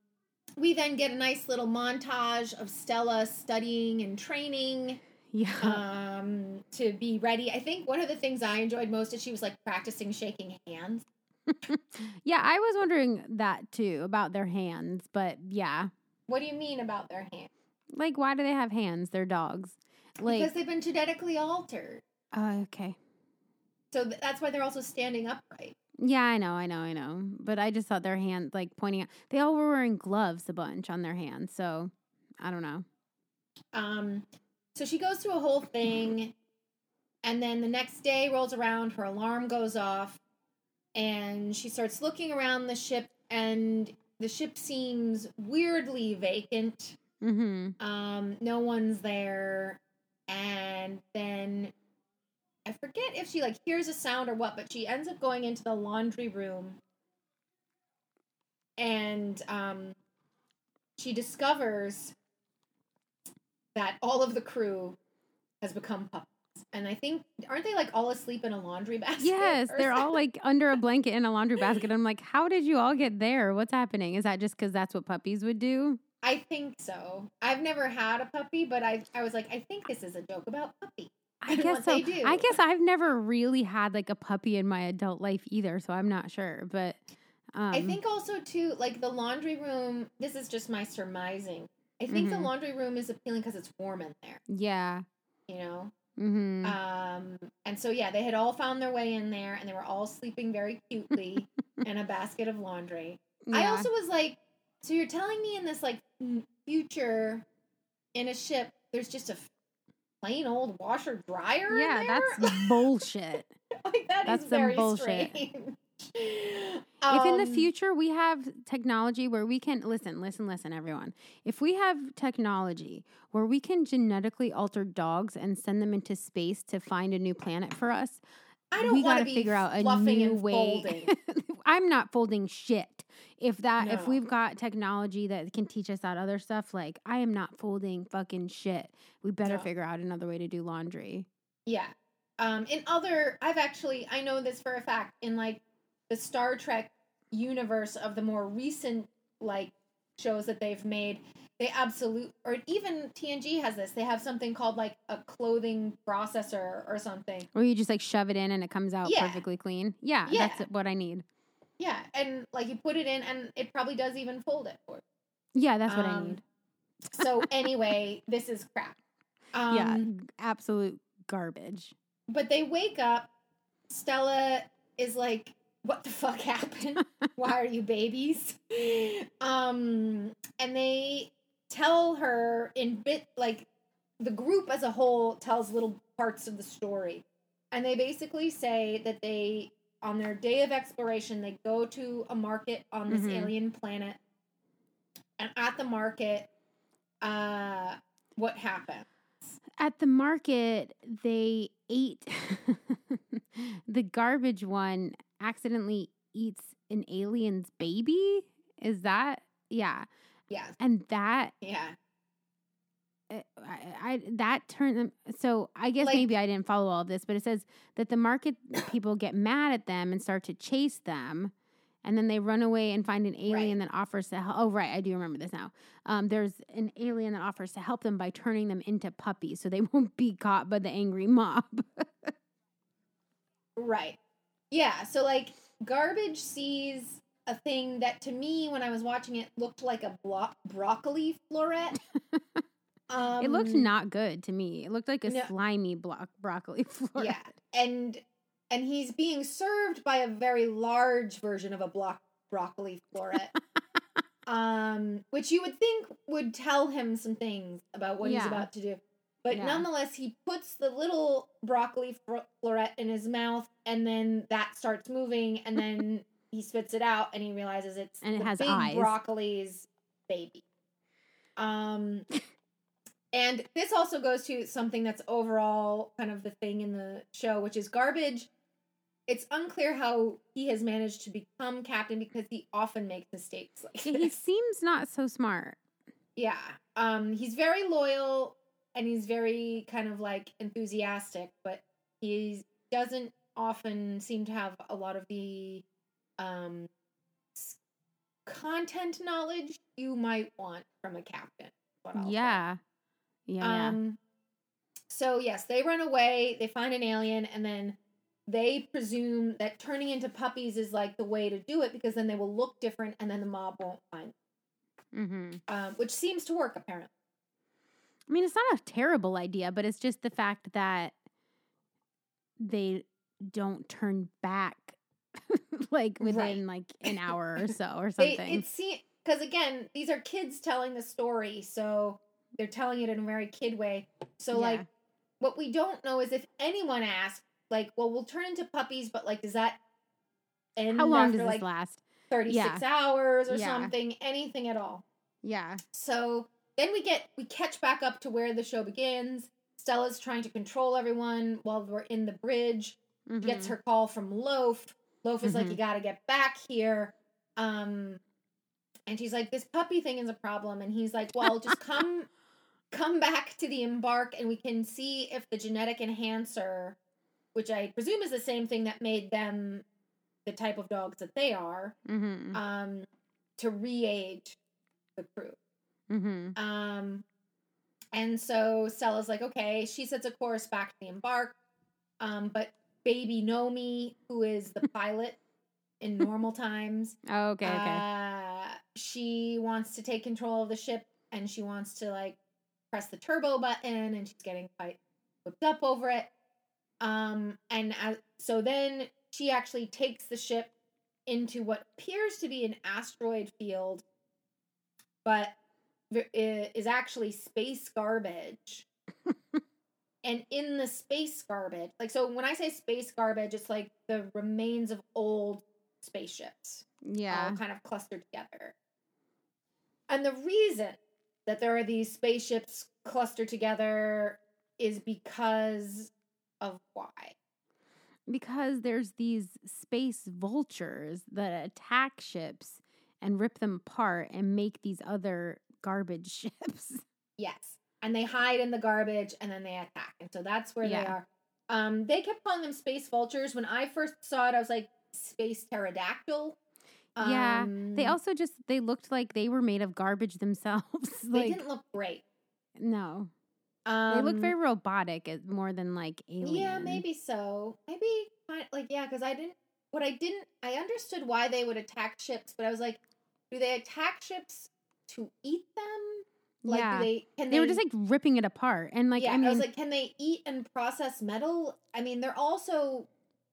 we then get a nice little montage of Stella studying and training Yeah. um, to be ready. I think one of the things I enjoyed most is she was like practicing shaking hands. yeah, I was wondering that too about their hands, but yeah. What do you mean about their hands? Like why do they have hands? They're dogs. Like because they've been genetically altered. oh, okay. So th- that's why they're also standing upright. Yeah, I know, I know, I know. But I just thought their hands like pointing out they all were wearing gloves a bunch on their hands, so I don't know. Um, so she goes through a whole thing, and then the next day rolls around, her alarm goes off, and she starts looking around the ship, and the ship seems weirdly vacant. Mm-hmm. Um, no one's there, and then I forget if she like hears a sound or what, but she ends up going into the laundry room, and um, she discovers that all of the crew has become puppies. and I think aren't they like all asleep in a laundry basket? Yes, they're all like under a blanket in a laundry basket. I'm like, how did you all get there? What's happening? Is that just because that's what puppies would do? I think so. I've never had a puppy, but I I was like, I think this is a joke about puppies. I guess so. they do. I guess I've never really had like a puppy in my adult life either, so I'm not sure. But um, I think also too, like the laundry room. This is just my surmising. I think the Mhm. laundry room is appealing because it's warm in there. yeah. You know. Mm-hmm. Um, and so yeah, they had all found their way in there, and they were all sleeping very cutely in a basket of laundry. I also was like, so you're telling me in this like future in a ship, there's just a plain old washer dryer? yeah, that's bullshit. like that is that's some very bullshit. strange. if in the Um, future we have technology where we can listen, listen, listen, everyone. If we have technology where we can genetically alter dogs and send them into space to find a new planet for us, I don't we want gotta to be figure out a new and way. I'm not folding shit. If that, if we've got technology that can teach us that other stuff, like I am not folding fucking shit. We better No. figure out another way to do laundry. Yeah. Um, in other, I've actually, I know this for a fact, in like the Star Trek universe of the more recent like shows that they've made, they absolute, or even TNG has this. They have something called like a clothing processor or something. Or you just like shove it in and it comes out Yeah. perfectly clean. Yeah, Yeah. that's what I need. Yeah, and like you put it in, and it probably does even fold it for. Yeah, that's what I Um, need. So anyway, this is crap. Um, yeah, absolute garbage. But they wake up. Stella is like, "What the fuck happened? Why are you babies?" Um, and they tell her in bit like the group as a whole tells little parts of the story, and they basically say that they on their day of exploration they go to a market on this Mhm. alien planet, and at the market, uh, what happened? At the market, they ate the garbage one accidentally eats an alien's baby. Is that yeah? Yeah, And that yeah. I, I that turned them. So I guess Like- maybe I didn't follow all of this, but it says that the market people get mad at them and start to chase them, and then they run away and find an alien that offers to help. Oh, right, I do remember this now. Um, there's an alien that offers to help them by turning them into puppies, so they won't be caught by the angry mob. Right. Yeah. So like garbage sees a thing that to me when I was watching it looked like a blo- broccoli floret. um it looked not good to me. It looked like a no. slimy block broccoli floret. Yeah. And and he's being served by a very large version of a block broccoli floret. um which you would think would tell him some things about what he's about to do. But Yeah. nonetheless, he puts the little broccoli floret in his mouth, and then that starts moving, and then he spits it out, and he realizes it's And it the has big eyes. broccoli's baby. Um, and this also goes to something that's overall kind of the thing in the show, which is garbage. It's unclear how he has managed to become captain because he often makes mistakes like he seems not so smart. Yeah. Um he's very loyal and he's very kind of like enthusiastic, but he doesn't often seem to have a lot of the um content knowledge you might want from a captain. say. Yeah. Yeah. yeah. Um so yes, they run away, they find an alien and then they presume that turning into puppies is like the way to do it because then they will look different and then the mob won't find them. Mm-hmm. Um, which seems to work apparently. I mean, it's not a terrible idea, but it's just the fact that they don't turn back like within Right. like an hour or so or They something. it seems because again, these are kids telling the story, so they're telling it in a very kid way. So like what we don't know is if anyone asks, like, well, we'll turn into puppies, but like, does that end How long after does like this last? 36 hours or Yeah. something? Anything at all. Yeah. So then we get we catch back up to where the show begins. Stella's trying to control everyone while we're in the bridge. She gets mm-hmm. her call from Loaf. Loaf is like, Mhm. "You got to get back here." Um, and she's like, "This puppy thing is a problem." And he's like, "Well, just come, come back to the embark and we can see if the genetic enhancer, which I presume is the same thing that made them the type of dogs that they are, Mm-hmm. um, to re-age the crew. mm-hmm. Um, and so Stella's like, okay, she sets a course back to the embark. Um, but baby Nomi, who is the pilot in normal times, Oh, okay, okay. uh, she wants to take control of the ship and she wants to like press the turbo button and she's getting quite whipped up over it. Um, and as, so then she actually takes the ship into what appears to be an asteroid field, but is actually space garbage. and in the space garbage, like, so when I say space garbage, it's like the remains of old spaceships yeah. all kind of clustered together. And the reason that there are these spaceships clustered together is because of why. Because there's these space vultures that attack ships and rip them apart and make these other garbage ships. Yes. And they hide in the garbage and then they attack. And so that's where they are. Um, they kept calling them space vultures. When I first saw it, I was like, space pterodactyl. Yeah, They Um, also just they looked like they were made of garbage themselves. they didn't look great. no. Um, they look very robotic as more than like alien. Yeah, maybe so. Maybe like yeah, because I didn't. What I didn't, I understood why they would attack ships, but I was like, do they attack ships to eat them? Like, yeah. they can they were just like ripping it apart and like yeah, I mean was like, can they eat and process metal? I mean, they're also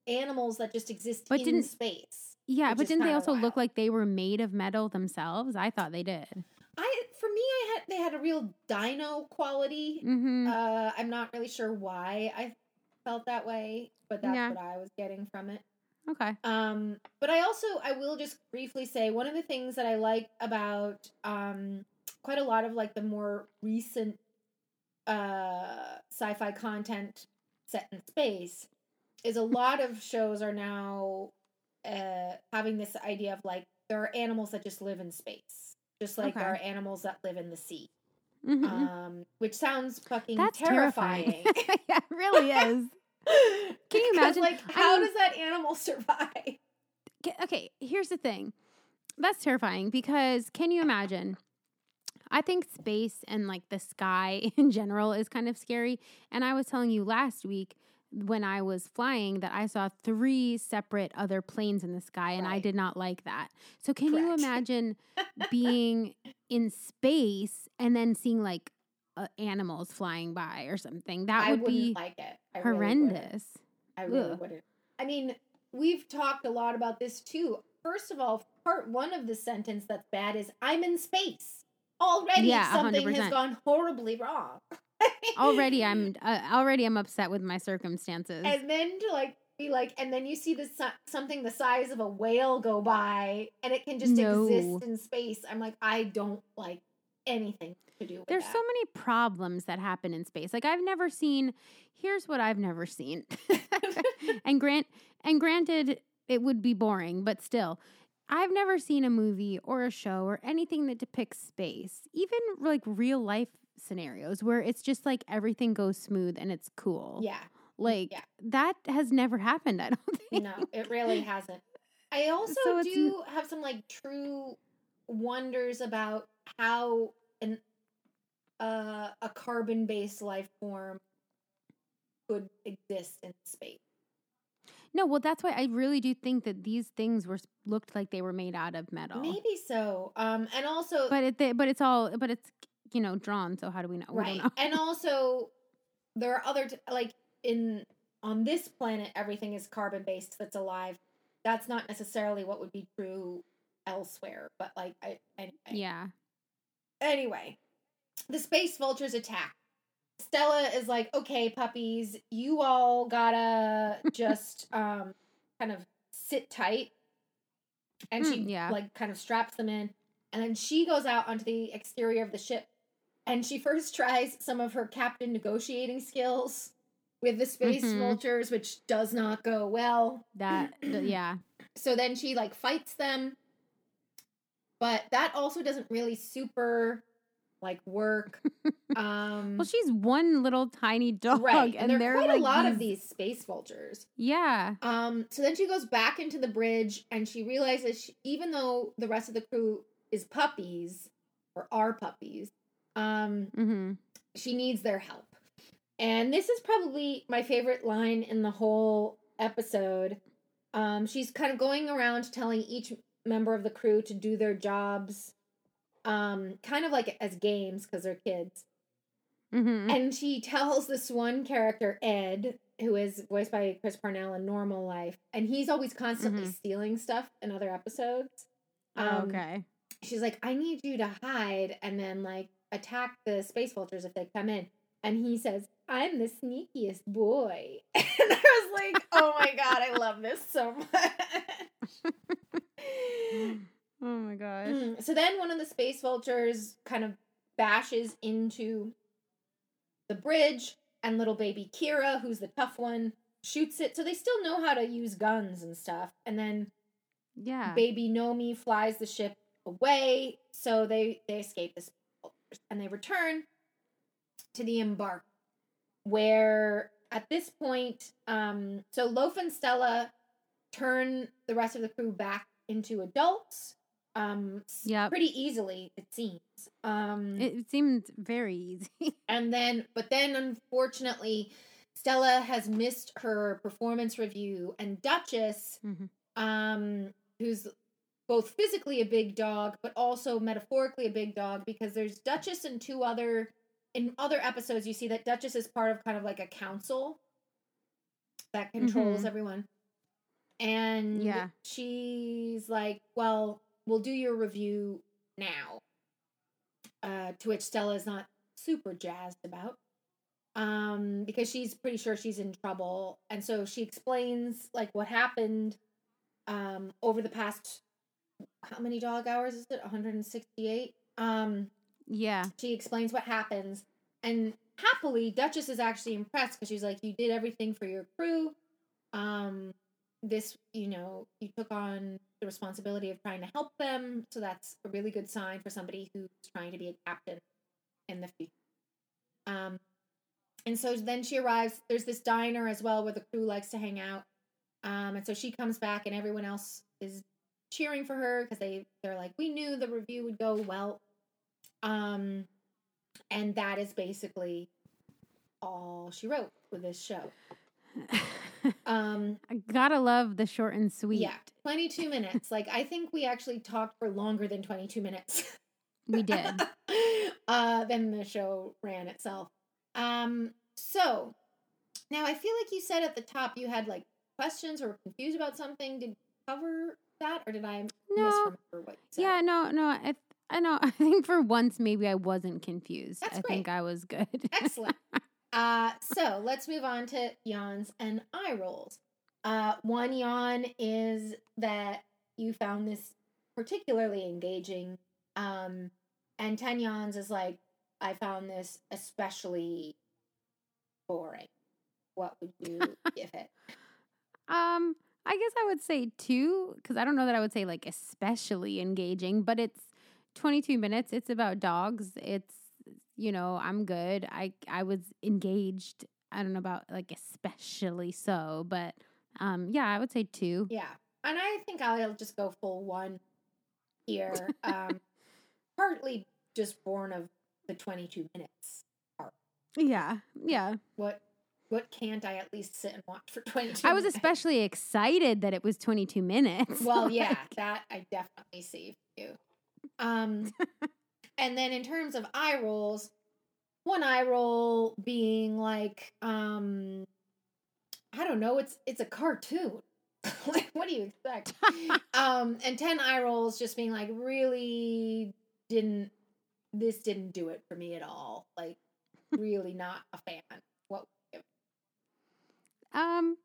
animals that just exist But in didn't- space. yeah, but didn't they also wild. look like they were made of metal themselves? I thought they did. I, for me, I had they had a real dino quality. Mm-hmm. Uh, I'm not really sure why I felt that way, but that's Yeah. what I was getting from it. okay. Um, but I also I will just briefly say one of the things that I like about um quite a lot of like the more recent uh sci-fi content set in space is a lot of shows are now uh having this idea of like there are animals that just live in space. Just like there are animals that live in the sea. Mhm. Um which sounds fucking That's terrifying. terrifying. yeah, it really is. Can you imagine? like I how mean- does that animal survive? Okay, here's the thing. That's terrifying because can you imagine? I think space and like the sky in general is kind of scary. And I was telling you last week when I was flying that I saw three separate other planes in the sky and I did not like that. So can you imagine being in space and then seeing like uh, animals flying by or something? That would be like it. I really horrendous. I really Ugh. wouldn't. I mean, we've talked a lot about this too. First of all, part one of the sentence that's bad is I'm in space. Already Yeah, something 100%. has gone horribly wrong. already I'm uh, already I'm upset with my circumstances. and then to like be like, and then you see this something the size of a whale go by, and it can just No. exist in space. I'm like, I don't like anything to do with There's that. so many problems that happen in space. Like I've never seen. Here's what I've never seen. and grant and granted, it would be boring, but still, I've never seen a movie or a show or anything that depicts space, even like real life scenarios where it's just like everything goes smooth and it's cool. yeah. Like yeah. that has never happened. I don't think. no, it really hasn't. I also So do have some like true wonders about how an uh, a carbon based life form could exist in space. No, well, that's why I really do think that these things were looked like they were made out of metal. Maybe so. Um, and also, but it, they, but it's all, but it's you know drawn. So how do we know? We right, don't know. and also there are other t- like in on this planet everything is carbon based that's alive. That's not necessarily what would be true elsewhere, but like I anyway. yeah. Anyway, the space vultures attack. Stella is like, okay, puppies, you all gotta just um kind of sit tight. And she Mm, yeah. like kind of straps them in. And then she goes out onto the exterior of the ship. And she first tries some of her captain negotiating skills with the space Mhm. vultures, which does not go well. That yeah. So then she like fights them. But that also doesn't really super like work. Um, Well, she's one little tiny dog, right, and, and, there they're quite like a lot of these- these space vultures. Yeah. Um, so then she goes back into the bridge and she realizes she, even though the rest of the crew is puppies or are puppies, um, Mm-hmm. she needs their help. And this is probably my favorite line in the whole episode. Um, she's kind of going around telling each member of the crew to do their jobs, um, kind of like as games because they're kids. Mm-hmm. And she tells this one character, Ed, who is voiced by Chris Parnell in normal life, and he's always constantly Mhm. stealing stuff in other episodes. Oh, Um, okay. She's like, I need you to hide and then like attack the space vultures if they come in. And he says, I'm the sneakiest boy. And I was like, oh my God, I love this so much. Oh my gosh. Mm, so then one of the space vultures kind of bashes into the bridge, and little baby Kira, who's the tough one, shoots it. So they still know how to use guns and stuff. And then Yeah. baby Nomi flies the ship away, so they they escape the space vultures, and they return to the embark, where at this point, um, so Loaf and Stella turn the rest of the crew back into adults. Um, yeah pretty easily it seems. Um, It seemed very easy. and then, but then unfortunately, Stella has missed her performance review, and Duchess, Mhm. um, who's both physically a big dog, but also metaphorically a big dog, because there's Duchess and two other in other episodes you see that Duchess is part of kind of like a council that controls Mhm. everyone. And Yeah. she's like, Well, we'll do your review now. Uh, to which Stella is not super jazzed about. Um, because she's pretty sure she's in trouble. And so she explains like what happened um over the past how many dog hours is it? 168. Um yeah. she explains what happens and happily duchess is actually impressed because she's like you did everything for your crew um this you know you took on the responsibility of trying to help them so that's a really good sign for somebody who's trying to be a captain in the future. Um and so then she arrives there's this diner as well where the crew likes to hang out. Um and so she comes back and everyone else is cheering for her because they they're like we knew the review would go well. Um, and that is basically all she wrote with this show. Um, I gotta love the short and sweet. yeah, 22 minutes. Like, I think we actually talked for longer than 22 minutes. We did. uh, than the show ran itself. Um, so now I feel like you said at the top you had like questions or confused about something. Did you cover that or did I No. misremember what you said? Yeah, no, no. I, I know. I think for once, maybe I wasn't confused. That's I think. I was good. Excellent. Uh, so let's move on to yawns and eye rolls. Uh, one yawn is that you found this particularly engaging. Um, and 10 yawns is like, I found this especially boring. What would you give it? Um, I guess I would say two because I don't know that I would say like especially engaging, but it's 22 minutes. It's about dogs. It's you know I'm good. I I was engaged. I don't know about like especially so, but um, yeah, I would say two. Yeah. And I think I'll just go full one here. Um, partly just born of the 22 minutes. Yeah, yeah. What what can't I at least sit and watch for 22 I was minutes? especially excited that it was 22 minutes. Well, Like, yeah, that I definitely see you. Um, and then in terms of eye rolls, one eye roll being like, um, I don't know, it's it's a cartoon. like, what do you expect? um, and ten eye rolls just being like, really didn't this didn't do it for me at all. Like, really not a fan. What? Um,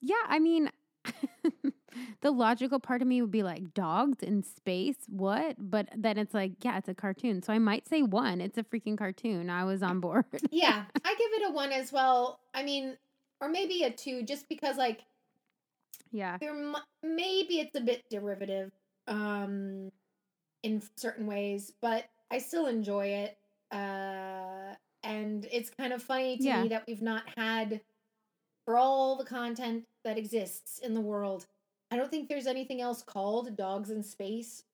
yeah, I mean, the logical part of me would be like dogs in space. What? But then it's like, yeah, it's a cartoon. So I might say one. It's a freaking cartoon. I was on board. yeah, I give it a one as well. I mean, or maybe a two, just because like yeah. there maybe it's a bit derivative um in certain ways but i still enjoy it Uh, and it's kind of funny to Yeah. me that we've not had, for all the content that exists in the world, I don't think there's anything else called Dogs in Space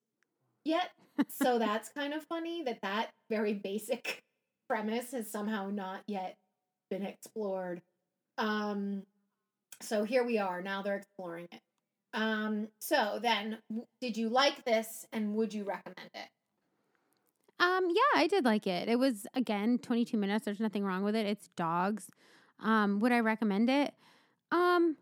yet. so that's kind of funny that that very basic premise has somehow not yet been explored. Um, so here we are. Now they're exploring it. Um, so then, did you like this, and would you recommend it? Um, yeah, I did like it. It was again 22 minutes. There's nothing wrong with it. It's dogs. Um, would I recommend it? Um,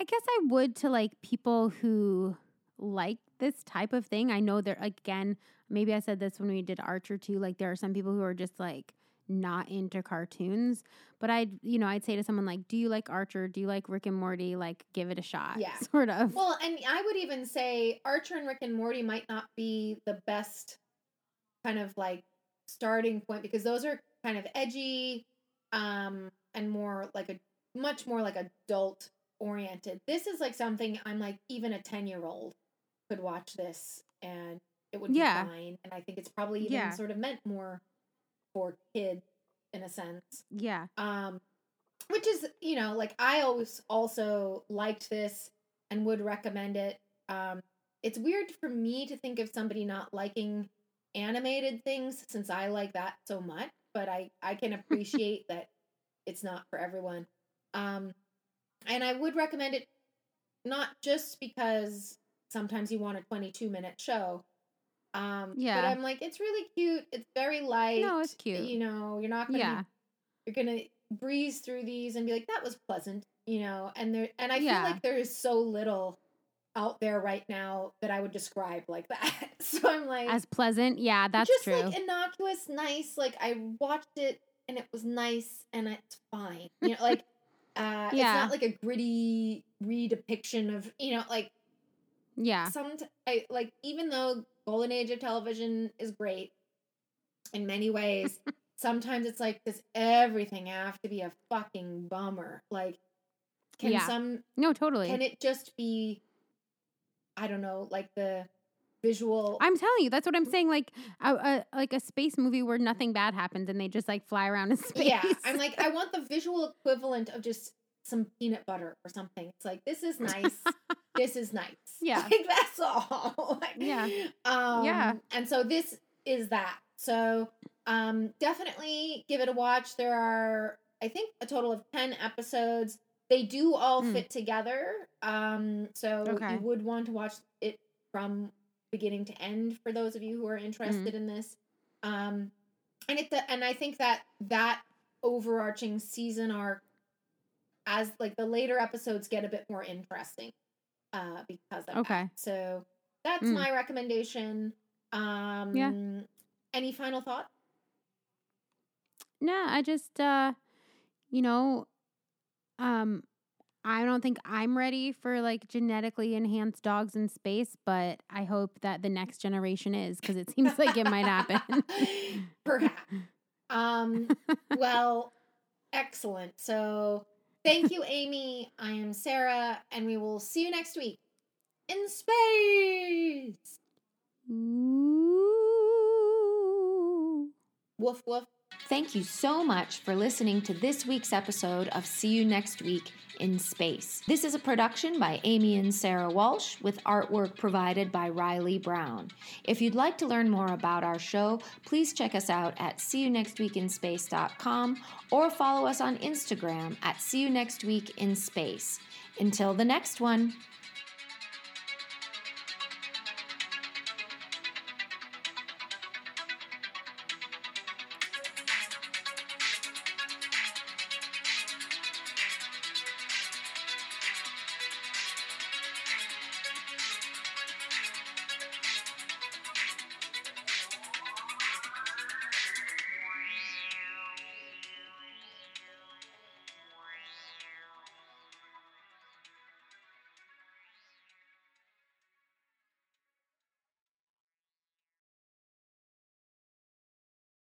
I guess I would to like people who like this type of thing. I know there again, maybe I said this when we did Archer too. Like there are some people who are just like not into cartoons, but I'd you know I'd say to someone like, "Do you like Archer? Do you like Rick and Morty? Like, give it a shot." Yeah. sort of. Well, and I would even say Archer and Rick and Morty might not be the best kind of like starting point because those are kind of edgy um and more like a much more like adult oriented. This is like something I'm like even a 10-year-old could watch this and it would Yeah. be fine and I think it's probably even Yeah. sort of meant more for kids in a sense yeah. um which is you know like i always also liked this and would recommend it um it's weird for me to think of somebody not liking animated things since i like that so much but i i can appreciate that it's not for everyone um and i would recommend it not just because sometimes you want a 22 minute show um but i'm like it's really cute it's very light No, it's cute. you know you're not gonna be Yeah. you're gonna breeze through these and be like that was pleasant you know and there and i Yeah. feel like there is so little out there right now that i would describe like that so i'm like As pleasant. Yeah, that's just true. like innocuous nice like i watched it and it was nice and it's fine you know like uh it's not like a gritty redepiction of you know like yeah. some I like even though golden age of television is great in many ways sometimes it's like does everything have to be a fucking bummer like can Yeah. some No, totally. can it just be i don't know like the visual I'm telling you, that's what I'm saying. Like a, a like a space movie where nothing bad happens and they just like fly around in space. yeah i'm like i want the visual equivalent of just some peanut butter or something it's like this is nice this is nice Yeah. like that's all Like, Yeah. um Yeah. and so this is that so um definitely give it a watch there are i think a total of 10 episodes they do all Mm. fit together um so Okay. you would want to watch it from beginning to end for those of you who are Mm. interested in this um and it and i think that that overarching season arc as like the later episodes get a bit more interesting uh because of Okay. that. so that's Mm. my recommendation um any final thought No, I just uh you know, um I don't think I'm ready for like genetically enhanced dogs in space, but I hope that the next generation is because it seems like it might happen. perhaps um well excellent so thank you amy i am sarah and we will see you next week in space Ooh. woof woof Thank you so much for listening to this week's episode of See You Next Week in Space. This is a production by Amy and Sarah Walsh with artwork provided by Riley Brown. If you'd like to learn more about our show, please check us out at seeyounextweekinspace.com or follow us on Instagram at See You Next Week in Space. Until the next one.